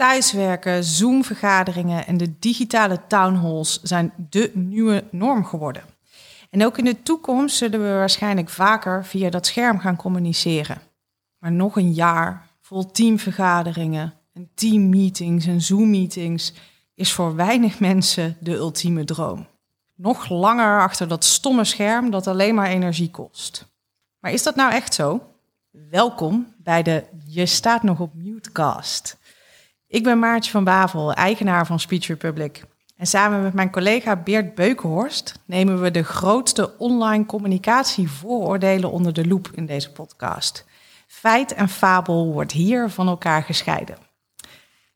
Thuiswerken, Zoom-vergaderingen en de digitale townhalls zijn de nieuwe norm geworden. En ook in de toekomst zullen we waarschijnlijk vaker via dat scherm gaan communiceren. Maar nog een jaar vol teamvergaderingen en teammeetings en Zoom-meetings is voor weinig mensen de ultieme droom. Nog langer achter dat stomme scherm dat alleen maar energie kost. Maar is dat nou echt zo? Welkom bij de Je staat nog op mutecast. Ik ben Maartje van Bavel, eigenaar van Speech Republic. En samen met mijn collega Beert Beukenhorst nemen we de grootste online communicatievooroordelen onder de loep in deze podcast. Feit en fabel wordt hier van elkaar gescheiden.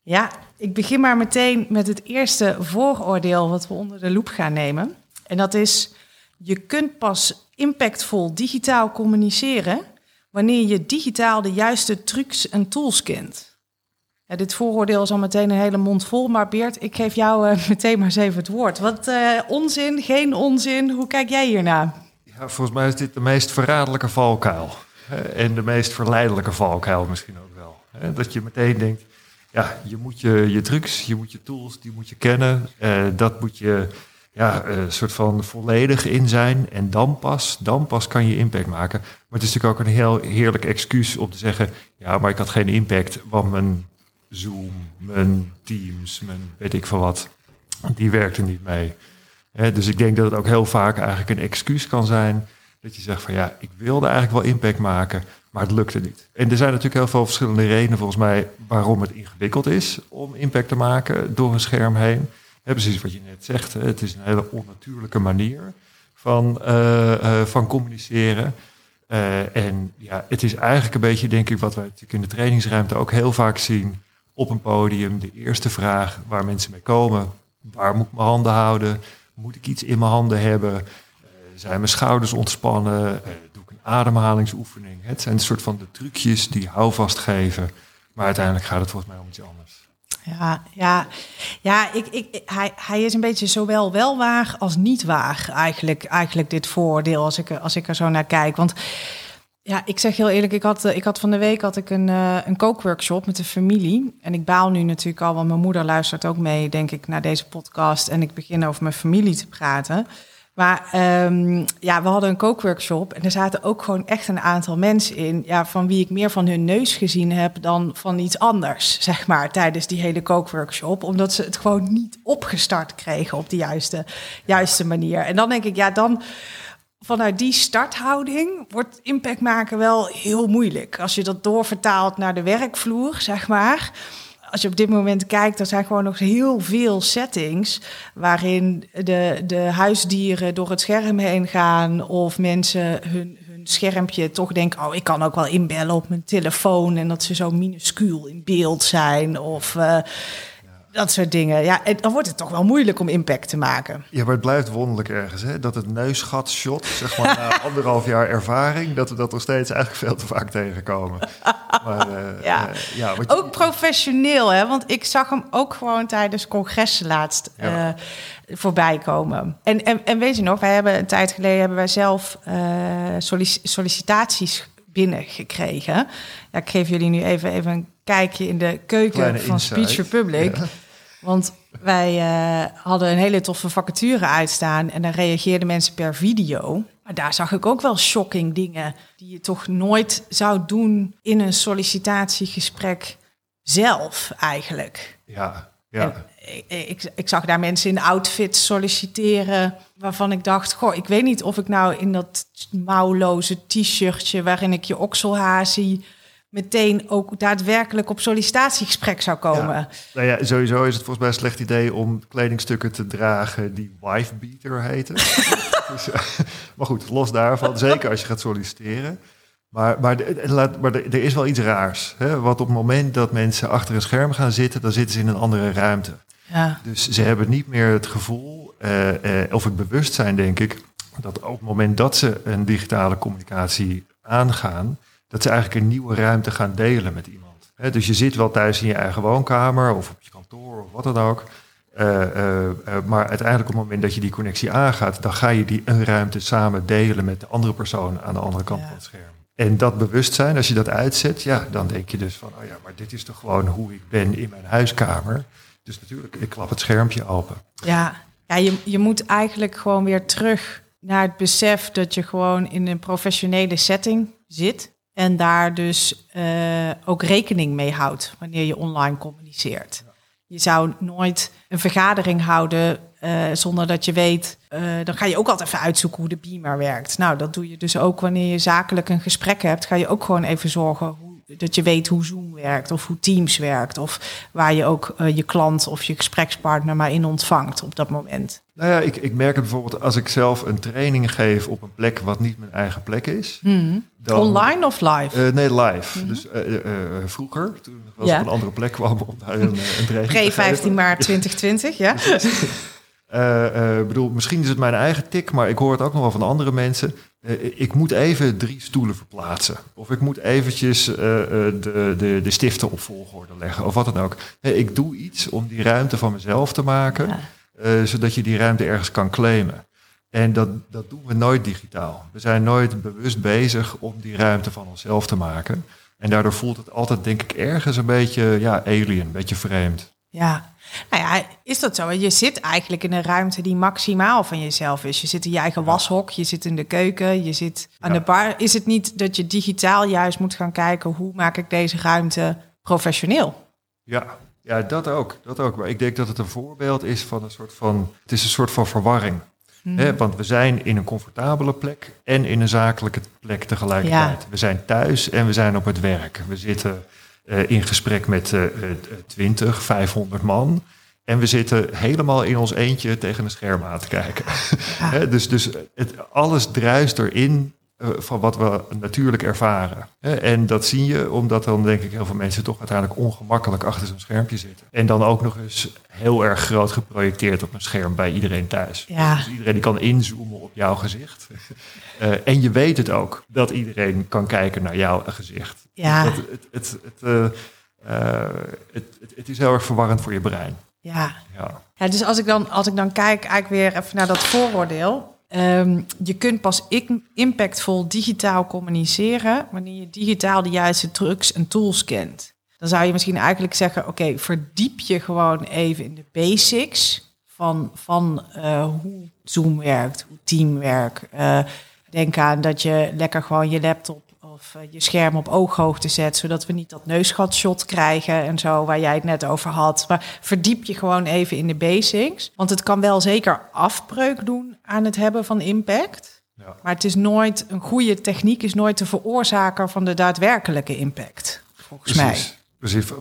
Ja, ik begin maar meteen met het eerste vooroordeel wat we onder de loep gaan nemen. En dat is, je kunt pas impactvol digitaal communiceren wanneer je digitaal de juiste trucs en tools kent. Ja, dit vooroordeel is al meteen een hele mond vol, maar Beert, ik geef jou uh, meteen maar eens even het woord. Wat uh, onzin, geen onzin, hoe kijk jij hiernaar? Ja, volgens mij is dit de meest verraderlijke valkuil. En de meest verleidelijke valkuil misschien ook wel. Dat je meteen denkt, ja, je moet je, je trucs, je moet je tools, die moet je kennen. Dat moet je ja, een soort van volledig in zijn. En dan pas, dan pas kan je impact maken. Maar het is natuurlijk ook een heel heerlijk excuus om te zeggen... ja, maar ik had geen impact, want mijn Zoom, mijn Teams, mijn weet ik veel wat... die werkte niet mee. dus ik denk dat het ook heel vaak eigenlijk een excuus kan zijn... dat je zegt van ja, ik wilde eigenlijk wel impact maken... maar het lukte niet. En er zijn natuurlijk heel veel verschillende redenen volgens mij... waarom het ingewikkeld is om impact te maken door een scherm heen precies wat je net zegt. Het is een hele onnatuurlijke manier van, uh, uh, van communiceren. Uh, en ja, het is eigenlijk een beetje, denk ik, wat wij natuurlijk in de trainingsruimte ook heel vaak zien op een podium. De eerste vraag waar mensen mee komen. Waar moet ik mijn handen houden? Moet ik iets in mijn handen hebben? zijn mijn schouders ontspannen? doe ik een ademhalingsoefening? Het zijn een soort van de trucjes die houvast geven. Maar uiteindelijk gaat het volgens mij om iets anders. Ja, ja, ja ik, ik, hij, hij is een beetje zowel wel waar als niet waar, eigenlijk, eigenlijk dit voordeel, als ik, als ik er zo naar kijk. Want ja, ik zeg heel eerlijk, ik had, ik had van de week had ik een, uh, een kookworkshop met de familie. En ik baal nu natuurlijk al, want mijn moeder luistert ook mee, denk ik, naar deze podcast. En ik begin over mijn familie te praten. Maar um, ja, we hadden een kookworkshop en er zaten ook gewoon echt een aantal mensen in, ja, van wie ik meer van hun neus gezien heb dan van iets anders, zeg maar, tijdens die hele kookworkshop. Omdat ze het gewoon niet opgestart kregen op de juiste, juiste manier. En dan denk ik, ja, dan vanuit die starthouding wordt impact maken wel heel moeilijk. Als je dat doorvertaalt naar de werkvloer, zeg maar als je op dit moment kijkt, er zijn gewoon nog heel veel settings waarin de, de huisdieren door het scherm heen gaan of mensen hun, hun schermpje toch denken, oh, ik kan ook wel inbellen op mijn telefoon en dat ze zo minuscuul in beeld zijn of uh, dat soort dingen. Ja, en dan wordt het toch wel moeilijk om impact te maken. Ja, maar het blijft wonderlijk ergens, hè? Dat het neusgatshot, zeg maar, na anderhalf jaar ervaring, dat we dat nog steeds eigenlijk veel te vaak tegenkomen. Maar, uh, ja. Uh, ja ook professioneel, hè? Want ik zag hem ook gewoon tijdens congressen laatst ja. uh, voorbij komen. En, en, en weet je nog, wij hebben een tijd geleden hebben wij zelf sollic sollicitaties binnengekregen. Ja, ik geef jullie nu even, even een kijkje in de keuken Kleine van insight. Speech Republic. Ja. Want wij uh, hadden een hele toffe vacature uitstaan en dan reageerden mensen per video. Maar daar zag ik ook wel shocking dingen die je toch nooit zou doen in een sollicitatiegesprek zelf eigenlijk. Ja, ja. Ik, ik, ik, zag daar mensen in outfits solliciteren waarvan ik dacht, goh, ik weet niet of ik nou in dat mouwloze t-shirtje waarin ik je okselhaar zie meteen ook daadwerkelijk op sollicitatiegesprek zou komen. Ja. Nou ja, sowieso is het volgens mij een slecht idee om kledingstukken te dragen die wifebeater heten. dus, maar goed, los daarvan, zeker als je gaat solliciteren. Maar, maar, maar er is wel iets raars. Hè? Want op het moment dat mensen achter een scherm gaan zitten, dan zitten ze in een andere ruimte. Ja. Dus ze hebben niet meer het gevoel, uh, uh, of het bewustzijn, denk ik, dat op het moment dat ze een digitale communicatie aangaan, dat ze eigenlijk een nieuwe ruimte gaan delen met iemand. dus je zit wel thuis in je eigen woonkamer of op je kantoor of wat dan ook. Uh, uh, uh, maar uiteindelijk op het moment dat je die connectie aangaat, dan ga je die een ruimte samen delen met de andere persoon aan de andere kant ja. van het scherm. En dat bewustzijn, als je dat uitzet, ja, dan denk je dus van, oh ja, maar dit is toch gewoon hoe ik ben in mijn huiskamer. Dus natuurlijk, ik klap het schermpje open. Ja, ja je, je moet eigenlijk gewoon weer terug naar het besef dat je gewoon in een professionele setting zit. En daar dus uh, ook rekening mee houdt wanneer je online communiceert. Je zou nooit een vergadering houden uh, zonder dat je weet. Uh, dan ga je ook altijd even uitzoeken hoe de beamer werkt. Nou, dat doe je dus ook wanneer je zakelijk een gesprek hebt. Ga je ook gewoon even zorgen hoe, dat je weet hoe Zoom werkt of hoe Teams werkt. Of waar je ook uh, je klant of je gesprekspartner maar in ontvangt op dat moment. Nou ja, ik, ik merk het bijvoorbeeld als ik zelf een training geef op een plek wat niet mijn eigen plek is. Hmm. Dan, Online of live? Uh, nee, live. Hmm. Dus uh, vroeger, toen was ja. op een andere plek kwam om daar een, een training Pre 15 maart 2020, ja. Uh, bedoel, misschien is het mijn eigen tik, maar ik hoor het ook nog wel van andere mensen. Uh, ik moet even drie stoelen verplaatsen. Of ik moet eventjes de, de, de stiften op volgorde leggen. Of wat dan ook. ik doe iets om die ruimte van mezelf te maken. Ja. zodat je die ruimte ergens kan claimen. En dat, dat doen we nooit digitaal. We zijn nooit bewust bezig om die ruimte van onszelf te maken. En daardoor voelt het altijd, denk ik, ergens een beetje ja, alien, een beetje vreemd. Ja, nou ja, is dat zo? Je zit eigenlijk in een ruimte die maximaal van jezelf is. Je zit in je eigen washok, je zit in de keuken, je zit aan de bar. Is het niet dat je digitaal juist moet gaan kijken hoe maak ik deze ruimte professioneel? Ja, ja dat ook. Dat ook. Maar ik denk dat het een voorbeeld is van een soort van. Het is een soort van verwarring. Hmm. want we zijn in een comfortabele plek en in een zakelijke plek tegelijkertijd. We zijn thuis en we zijn op het werk. We zitten in gesprek met uh, 20, 500 man. En we zitten helemaal in ons eentje tegen een scherm aan te kijken. Ja. dus dus het, alles druist erin van wat we natuurlijk ervaren. en dat zie je omdat dan denk ik heel veel mensen toch uiteindelijk ongemakkelijk achter zo'n schermpje zitten. En dan ook nog eens heel erg groot geprojecteerd op een scherm bij iedereen thuis. Ja. Dus iedereen die kan inzoomen op jouw gezicht. uh, en je weet het ook dat iedereen kan kijken naar jouw gezicht. Ja. Dat het, het, het, uh, het, het, is heel erg verwarrend voor je brein. Ja. ja. ja dus als ik, dan, als ik dan kijk eigenlijk weer even naar dat vooroordeel. Um, je kunt pas impactvol digitaal communiceren wanneer je digitaal de juiste trucs en tools kent. Dan zou je misschien eigenlijk zeggen: oké, verdiep je gewoon even in de basics van, van uh, hoe Zoom werkt, hoe Team werkt. Uh, denk aan dat je lekker gewoon je laptop of uh, je scherm op ooghoogte zet, zodat we niet dat neusgatshot krijgen en zo, waar jij het net over had. Maar verdiep je gewoon even in de basics. Want het kan wel zeker afbreuk doen aan het hebben van impact. Ja. Maar het is nooit, een goede techniek is nooit de veroorzaker van de daadwerkelijke impact, volgens Precies. mij. Precies,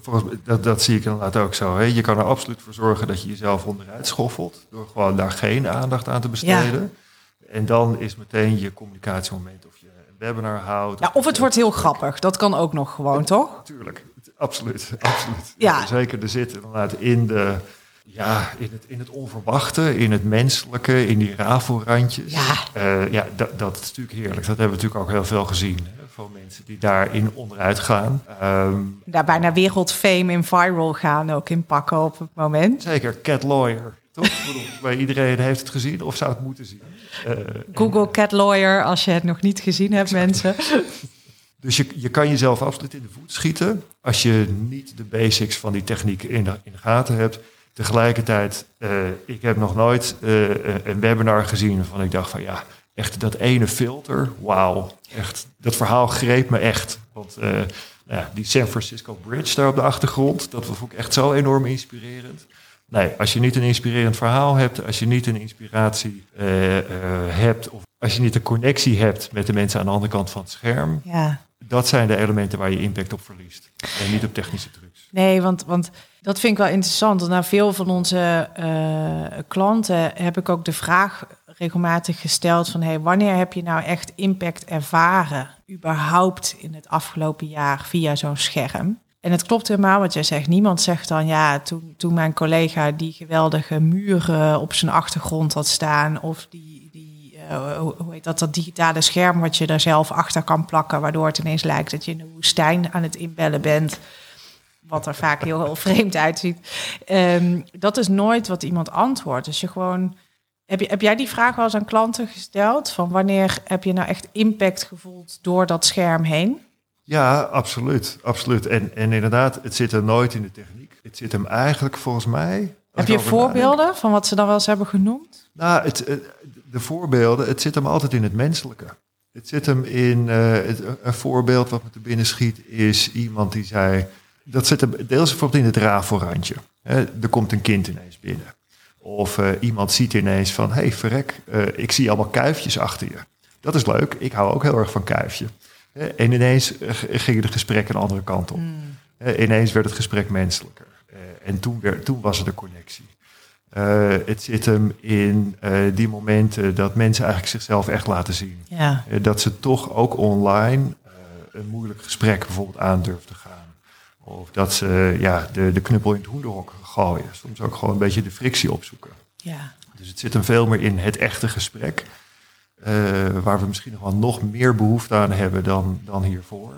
dat, dat zie ik inderdaad ook zo. Hè. Je kan er absoluut voor zorgen dat je jezelf onderuit schoffelt, door gewoon daar geen aandacht aan te besteden. Ja. En dan is meteen je communicatiemoment of je webinar houdt. Ja, of het wordt heel grappig. Dat kan ook nog gewoon, toch? Tuurlijk, absoluut. absoluut. Ja. Zeker, er zit inderdaad in, de, ja, in, het, in het onverwachte, in het menselijke, in die rafelrandjes. Ja, uh, ja dat, dat is natuurlijk heerlijk. Dat hebben we natuurlijk ook heel veel gezien. Hè, van mensen die daarin onderuit gaan. Um, Daar bijna wereldfame in viral gaan ook in pakken op het moment. Zeker, Cat Lawyer. Toch? Bij iedereen heeft het gezien of zou het moeten zien. Uh, Google Cat Lawyer als je het nog niet gezien hebt, mensen. Dus je, je kan jezelf absoluut in de voet schieten als je niet de basics van die techniek in de, in de gaten hebt. Tegelijkertijd, uh, ik heb nog nooit uh, een webinar gezien waarvan ik dacht van ja, echt dat ene filter, wauw, echt, dat verhaal greep me echt. Want nou ja, die San Francisco Bridge daar op de achtergrond, dat vond ik echt zo enorm inspirerend. Nee, als je niet een inspirerend verhaal hebt, als je niet een inspiratie uh, uh, hebt, of als je niet een connectie hebt met de mensen aan de andere kant van het scherm, ja. dat zijn de elementen waar je impact op verliest. En niet op technische trucs. Nee, want, want dat vind ik wel interessant. Naar veel van onze uh, klanten heb ik ook de vraag regelmatig gesteld van hey, wanneer heb je nou echt impact ervaren, überhaupt in het afgelopen jaar via zo'n scherm? En het klopt helemaal wat jij zegt. Niemand zegt dan, ja, toen, toen mijn collega die geweldige muren op zijn achtergrond had staan, of die, die uh, hoe heet dat, dat digitale scherm wat je daar zelf achter kan plakken, waardoor het ineens lijkt dat je in de woestijn aan het inbellen bent, wat er vaak heel, heel vreemd uitziet. Um, dat is nooit wat iemand antwoordt. Dus je gewoon Heb, je, heb jij die vraag wel eens aan klanten gesteld? Van wanneer heb je nou echt impact gevoeld door dat scherm heen? Ja, absoluut. absoluut. En, en inderdaad, het zit er nooit in de techniek. Het zit hem eigenlijk volgens mij. Heb je voorbeelden van wat ze dan wel eens hebben genoemd? Nou, het, de voorbeelden, het zit hem altijd in het menselijke. Het zit hem in, uh, een voorbeeld wat me te binnen schiet, is iemand die zei, dat zit hem deels bijvoorbeeld in het rafelrandje. er komt een kind ineens binnen. Of uh, iemand ziet ineens van, hé hey, verrek, uh, ik zie allemaal kuifjes achter je. Dat is leuk, ik hou ook heel erg van kuifje. En ineens ging de gesprek een andere kant op. Mm. ineens werd het gesprek menselijker. en toen, werd, toen was er de connectie. Uh, het zit hem in uh, die momenten dat mensen eigenlijk zichzelf echt laten zien. Ja. Uh, dat ze toch ook online een moeilijk gesprek bijvoorbeeld aandurven te gaan. Of dat ze ja, de, de knuppel in het hoenderhok gooien. Soms ook gewoon een beetje de frictie opzoeken. Ja. Dus het zit hem veel meer in het echte gesprek. Waar we misschien nog wel nog meer behoefte aan hebben dan, dan hiervoor.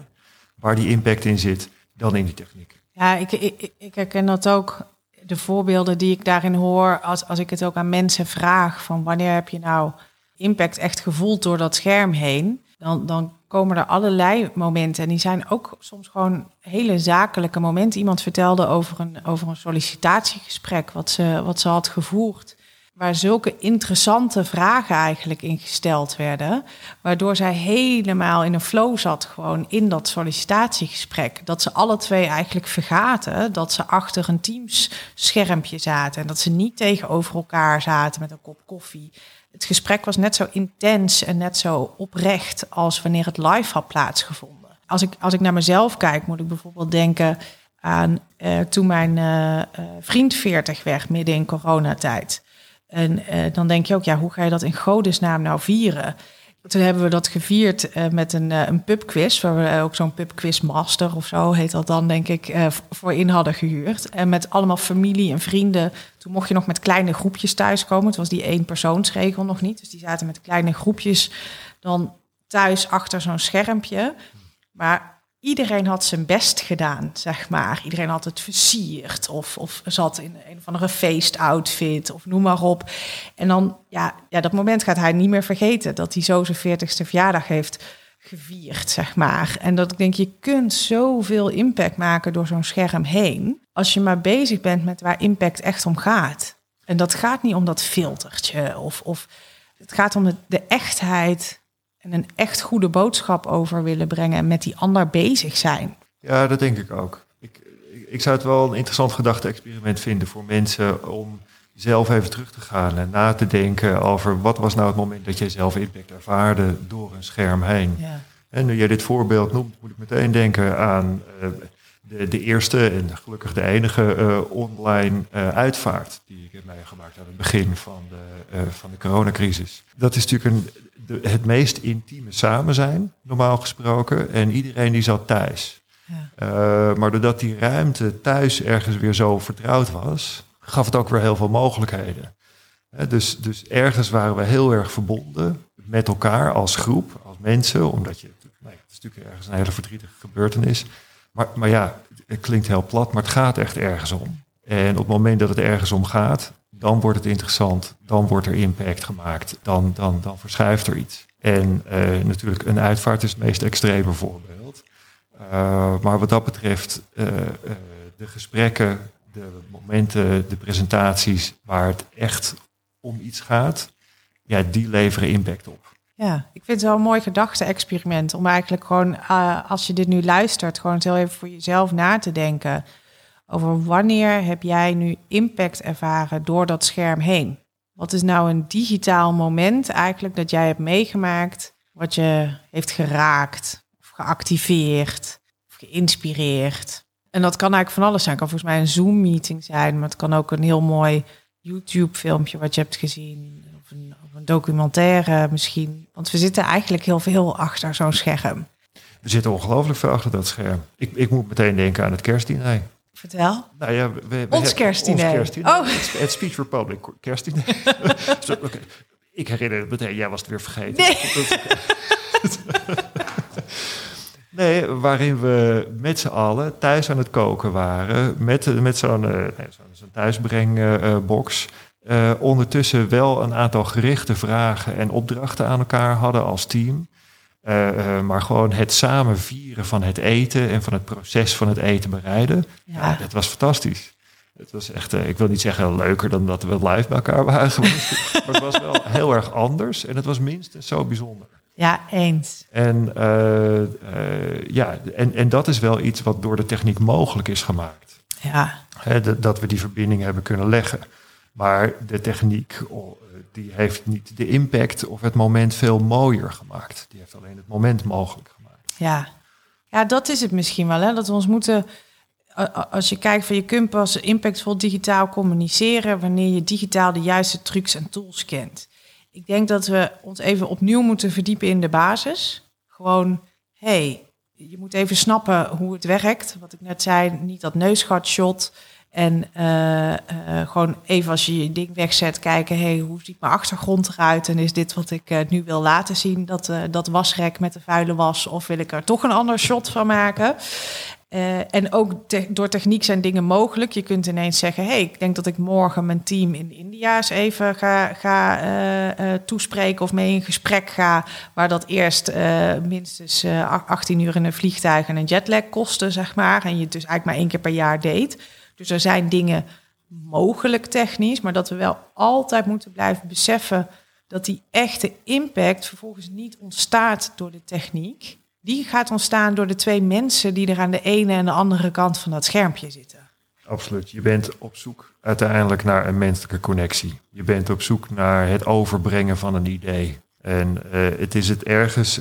Waar die impact in zit dan in die techniek. Ja, ik, ik, ik herken dat ook de voorbeelden die ik daarin hoor, als, als ik het ook aan mensen vraag, van wanneer heb je nou impact echt gevoeld door dat scherm heen, dan, dan komen er allerlei momenten. En die zijn ook soms gewoon hele zakelijke momenten. Iemand vertelde over een, over een sollicitatiegesprek wat ze, wat ze had gevoerd waar zulke interessante vragen eigenlijk in gesteld werden, waardoor zij helemaal in een flow zat, gewoon in dat sollicitatiegesprek. Dat ze alle twee eigenlijk vergaten dat ze achter een Teams schermpje zaten en dat ze niet tegenover elkaar zaten met een kop koffie. Het gesprek was net zo intens en net zo oprecht als wanneer het live had plaatsgevonden. Als ik, als ik naar mezelf kijk, moet ik bijvoorbeeld denken aan uh, toen mijn uh, uh, vriend 40 werd midden in coronatijd. En uh, dan denk je ook, ja, hoe ga je dat in godesnaam nou vieren? Toen hebben we dat gevierd uh, met een, uh, een pubquiz, waar we ook zo'n pubquizmaster of zo heet dat dan, denk ik, voor in hadden gehuurd. En met allemaal familie en vrienden. Toen mocht je nog met kleine groepjes thuiskomen. Het was die één persoonsregel nog niet. Dus die zaten met kleine groepjes dan thuis achter zo'n schermpje. Maar iedereen had zijn best gedaan, zeg maar. Iedereen had het versierd of, of zat in een of andere feestoutfit of noem maar op. En dan, ja, ja, dat moment gaat hij niet meer vergeten dat hij zo zijn 40ste verjaardag heeft gevierd, zeg maar. En dat ik denk, je kunt zoveel impact maken door zo'n scherm heen, als je maar bezig bent met waar impact echt om gaat. En dat gaat niet om dat filtertje of, of het gaat om de, de echtheid en een echt goede boodschap over willen brengen en met die ander bezig zijn. Ja, dat denk ik ook. Ik, ik, zou het wel een interessant gedachte-experiment vinden voor mensen om zelf even terug te gaan en na te denken over wat was nou het moment dat jij zelf impact ervaarde door een scherm heen. Ja. En nu jij dit voorbeeld noemt, moet ik meteen denken aan uh, de, de, eerste en gelukkig de enige uh, online uh, uitvaart die ik heb meegemaakt aan het begin van de, van de coronacrisis. Dat is natuurlijk een, de, het meest intieme samen zijn, normaal gesproken. En iedereen die zat thuis. Ja. Uh, maar doordat die ruimte thuis ergens weer zo vertrouwd was, gaf het ook weer heel veel mogelijkheden. dus, dus ergens waren we heel erg verbonden met elkaar als groep, als mensen, omdat je, nee, het is natuurlijk ergens een hele verdrietige gebeurtenis. Maar, maar ja, het klinkt heel plat, maar het gaat echt ergens om. En op het moment dat het ergens om gaat, dan wordt het interessant, dan wordt er impact gemaakt, dan, dan, dan verschuift er iets. En uh, natuurlijk, een uitvaart is het meest extreme voorbeeld. Uh, maar wat dat betreft, uh, de gesprekken, de momenten, de presentaties waar het echt om iets gaat, ja, die leveren impact op. Ja, ik vind het wel een mooi gedachte-experiment om eigenlijk gewoon, als je dit nu luistert, gewoon heel even voor jezelf na te denken over wanneer heb jij nu impact ervaren door dat scherm heen? Wat is nou een digitaal moment eigenlijk dat jij hebt meegemaakt, wat je heeft geraakt, of geactiveerd, of geïnspireerd? En dat kan eigenlijk van alles zijn. Het kan volgens mij een Zoom-meeting zijn, maar het kan ook een heel mooi YouTube-filmpje wat je hebt gezien, of een, een documentaire misschien. Want we zitten eigenlijk heel veel achter zo'n scherm. We zitten ongelooflijk veel achter dat scherm. Ik, ik moet meteen denken aan het kerstdiner. Vertel. Nou ja, we, ons kerstdiner. Oh. Het, Speech Republic kerstdiner. Ik herinner het meteen, jij was het weer vergeten. Nee. nee, waarin we met z'n allen thuis aan het koken waren. Met, met zo'n uh, nee, zo thuisbrengbox. Uh, ondertussen wel een aantal gerichte vragen en opdrachten aan elkaar hadden als team. Uh, uh, maar gewoon het samen vieren van het eten en van het proces van het eten bereiden. Ja. dat was fantastisch. Het was echt, ik wil niet zeggen leuker dan dat we live bij elkaar waren geweest. maar het was wel heel erg anders en het was minstens zo bijzonder. Ja, eens. En, ja, en, en dat is wel iets wat door de techniek mogelijk is gemaakt. Ja. dat we die verbinding hebben kunnen leggen. Maar de techniek oh, die heeft niet de impact of het moment veel mooier gemaakt. Die heeft alleen het moment mogelijk gemaakt. Ja, ja dat is het misschien wel. Hè? Dat we ons moeten, als je kijkt van je kunt pas impactvol digitaal communiceren wanneer je digitaal de juiste trucs en tools kent. Ik denk dat we ons even opnieuw moeten verdiepen in de basis. Gewoon, hey, je moet even snappen hoe het werkt. Wat ik net zei, niet dat neusgatshot. En uh, uh, gewoon even als je je ding wegzet, kijken, hey, hoe ziet mijn achtergrond eruit? En is dit wat ik uh, nu wil laten zien, dat, dat wasrek met de vuile was? Of wil ik er toch een ander shot van maken? en ook door techniek zijn dingen mogelijk. Je kunt ineens zeggen, hey, ik denk dat ik morgen mijn team in India eens even ga, ga toespreken of mee in gesprek ga. Waar dat eerst minstens 18 uur in een vliegtuig en een jetlag kostte, zeg maar. En je het dus eigenlijk maar één keer per jaar deed. Dus er zijn dingen mogelijk technisch, maar dat we wel altijd moeten blijven beseffen dat die echte impact vervolgens niet ontstaat door de techniek. Die gaat ontstaan door de twee mensen die er aan de ene en de andere kant van dat schermpje zitten. Absoluut. Je bent op zoek uiteindelijk naar een menselijke connectie. Je bent op zoek naar het overbrengen van een idee. En uh, het is het ergens,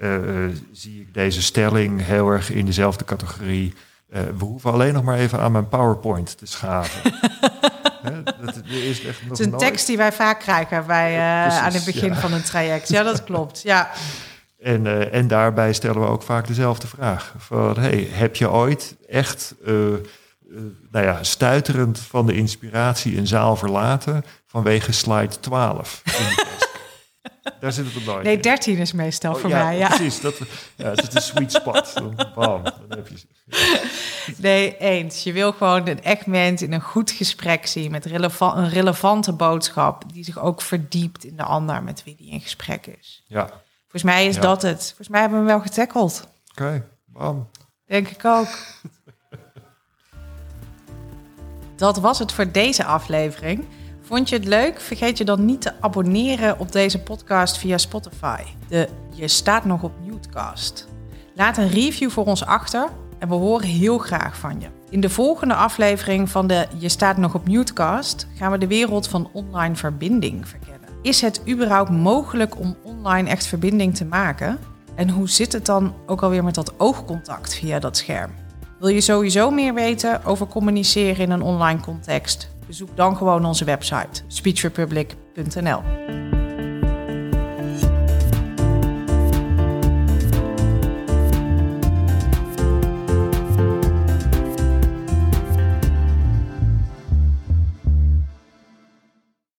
uh, uh, zie ik deze stelling heel erg in dezelfde categorie uh, we hoeven alleen nog maar even aan mijn PowerPoint te schaven. dat is echt nog het is een tekst die wij vaak krijgen bij, uh, aan het begin van een traject. Ja, dat klopt. Ja. En, uh, en daarbij stellen we ook vaak dezelfde vraag. Van, hey, heb je ooit echt nou ja, stuiterend van de inspiratie een zaal verlaten vanwege slide 12? Daar zit het op nooit. Nee, 13 is meestal oh, voor mij. Ja, precies. Dat, ja, het is de sweet spot. Bam, dan heb je Nee, eens. Je wil gewoon een echt mens in een goed gesprek zien met relevant, een relevante boodschap die zich ook verdiept in de ander met wie die in gesprek is. Ja. Volgens mij is dat het. Volgens mij hebben we hem wel getackeld. Oké, okay. bam. Denk ik ook. dat was het voor deze aflevering. Vond je het leuk? Vergeet je dan niet te abonneren op deze podcast via Spotify. De Je staat nog op Newtcast. Laat een review voor ons achter en we horen heel graag van je. In de volgende aflevering van de Je staat nog op Newtcast gaan we de wereld van online verbinding verkennen. Is het überhaupt mogelijk om online echt verbinding te maken? En hoe zit het dan ook alweer met dat oogcontact via dat scherm? Wil je sowieso meer weten over communiceren in een online context? Bezoek dan gewoon onze website speechrepublic.nl.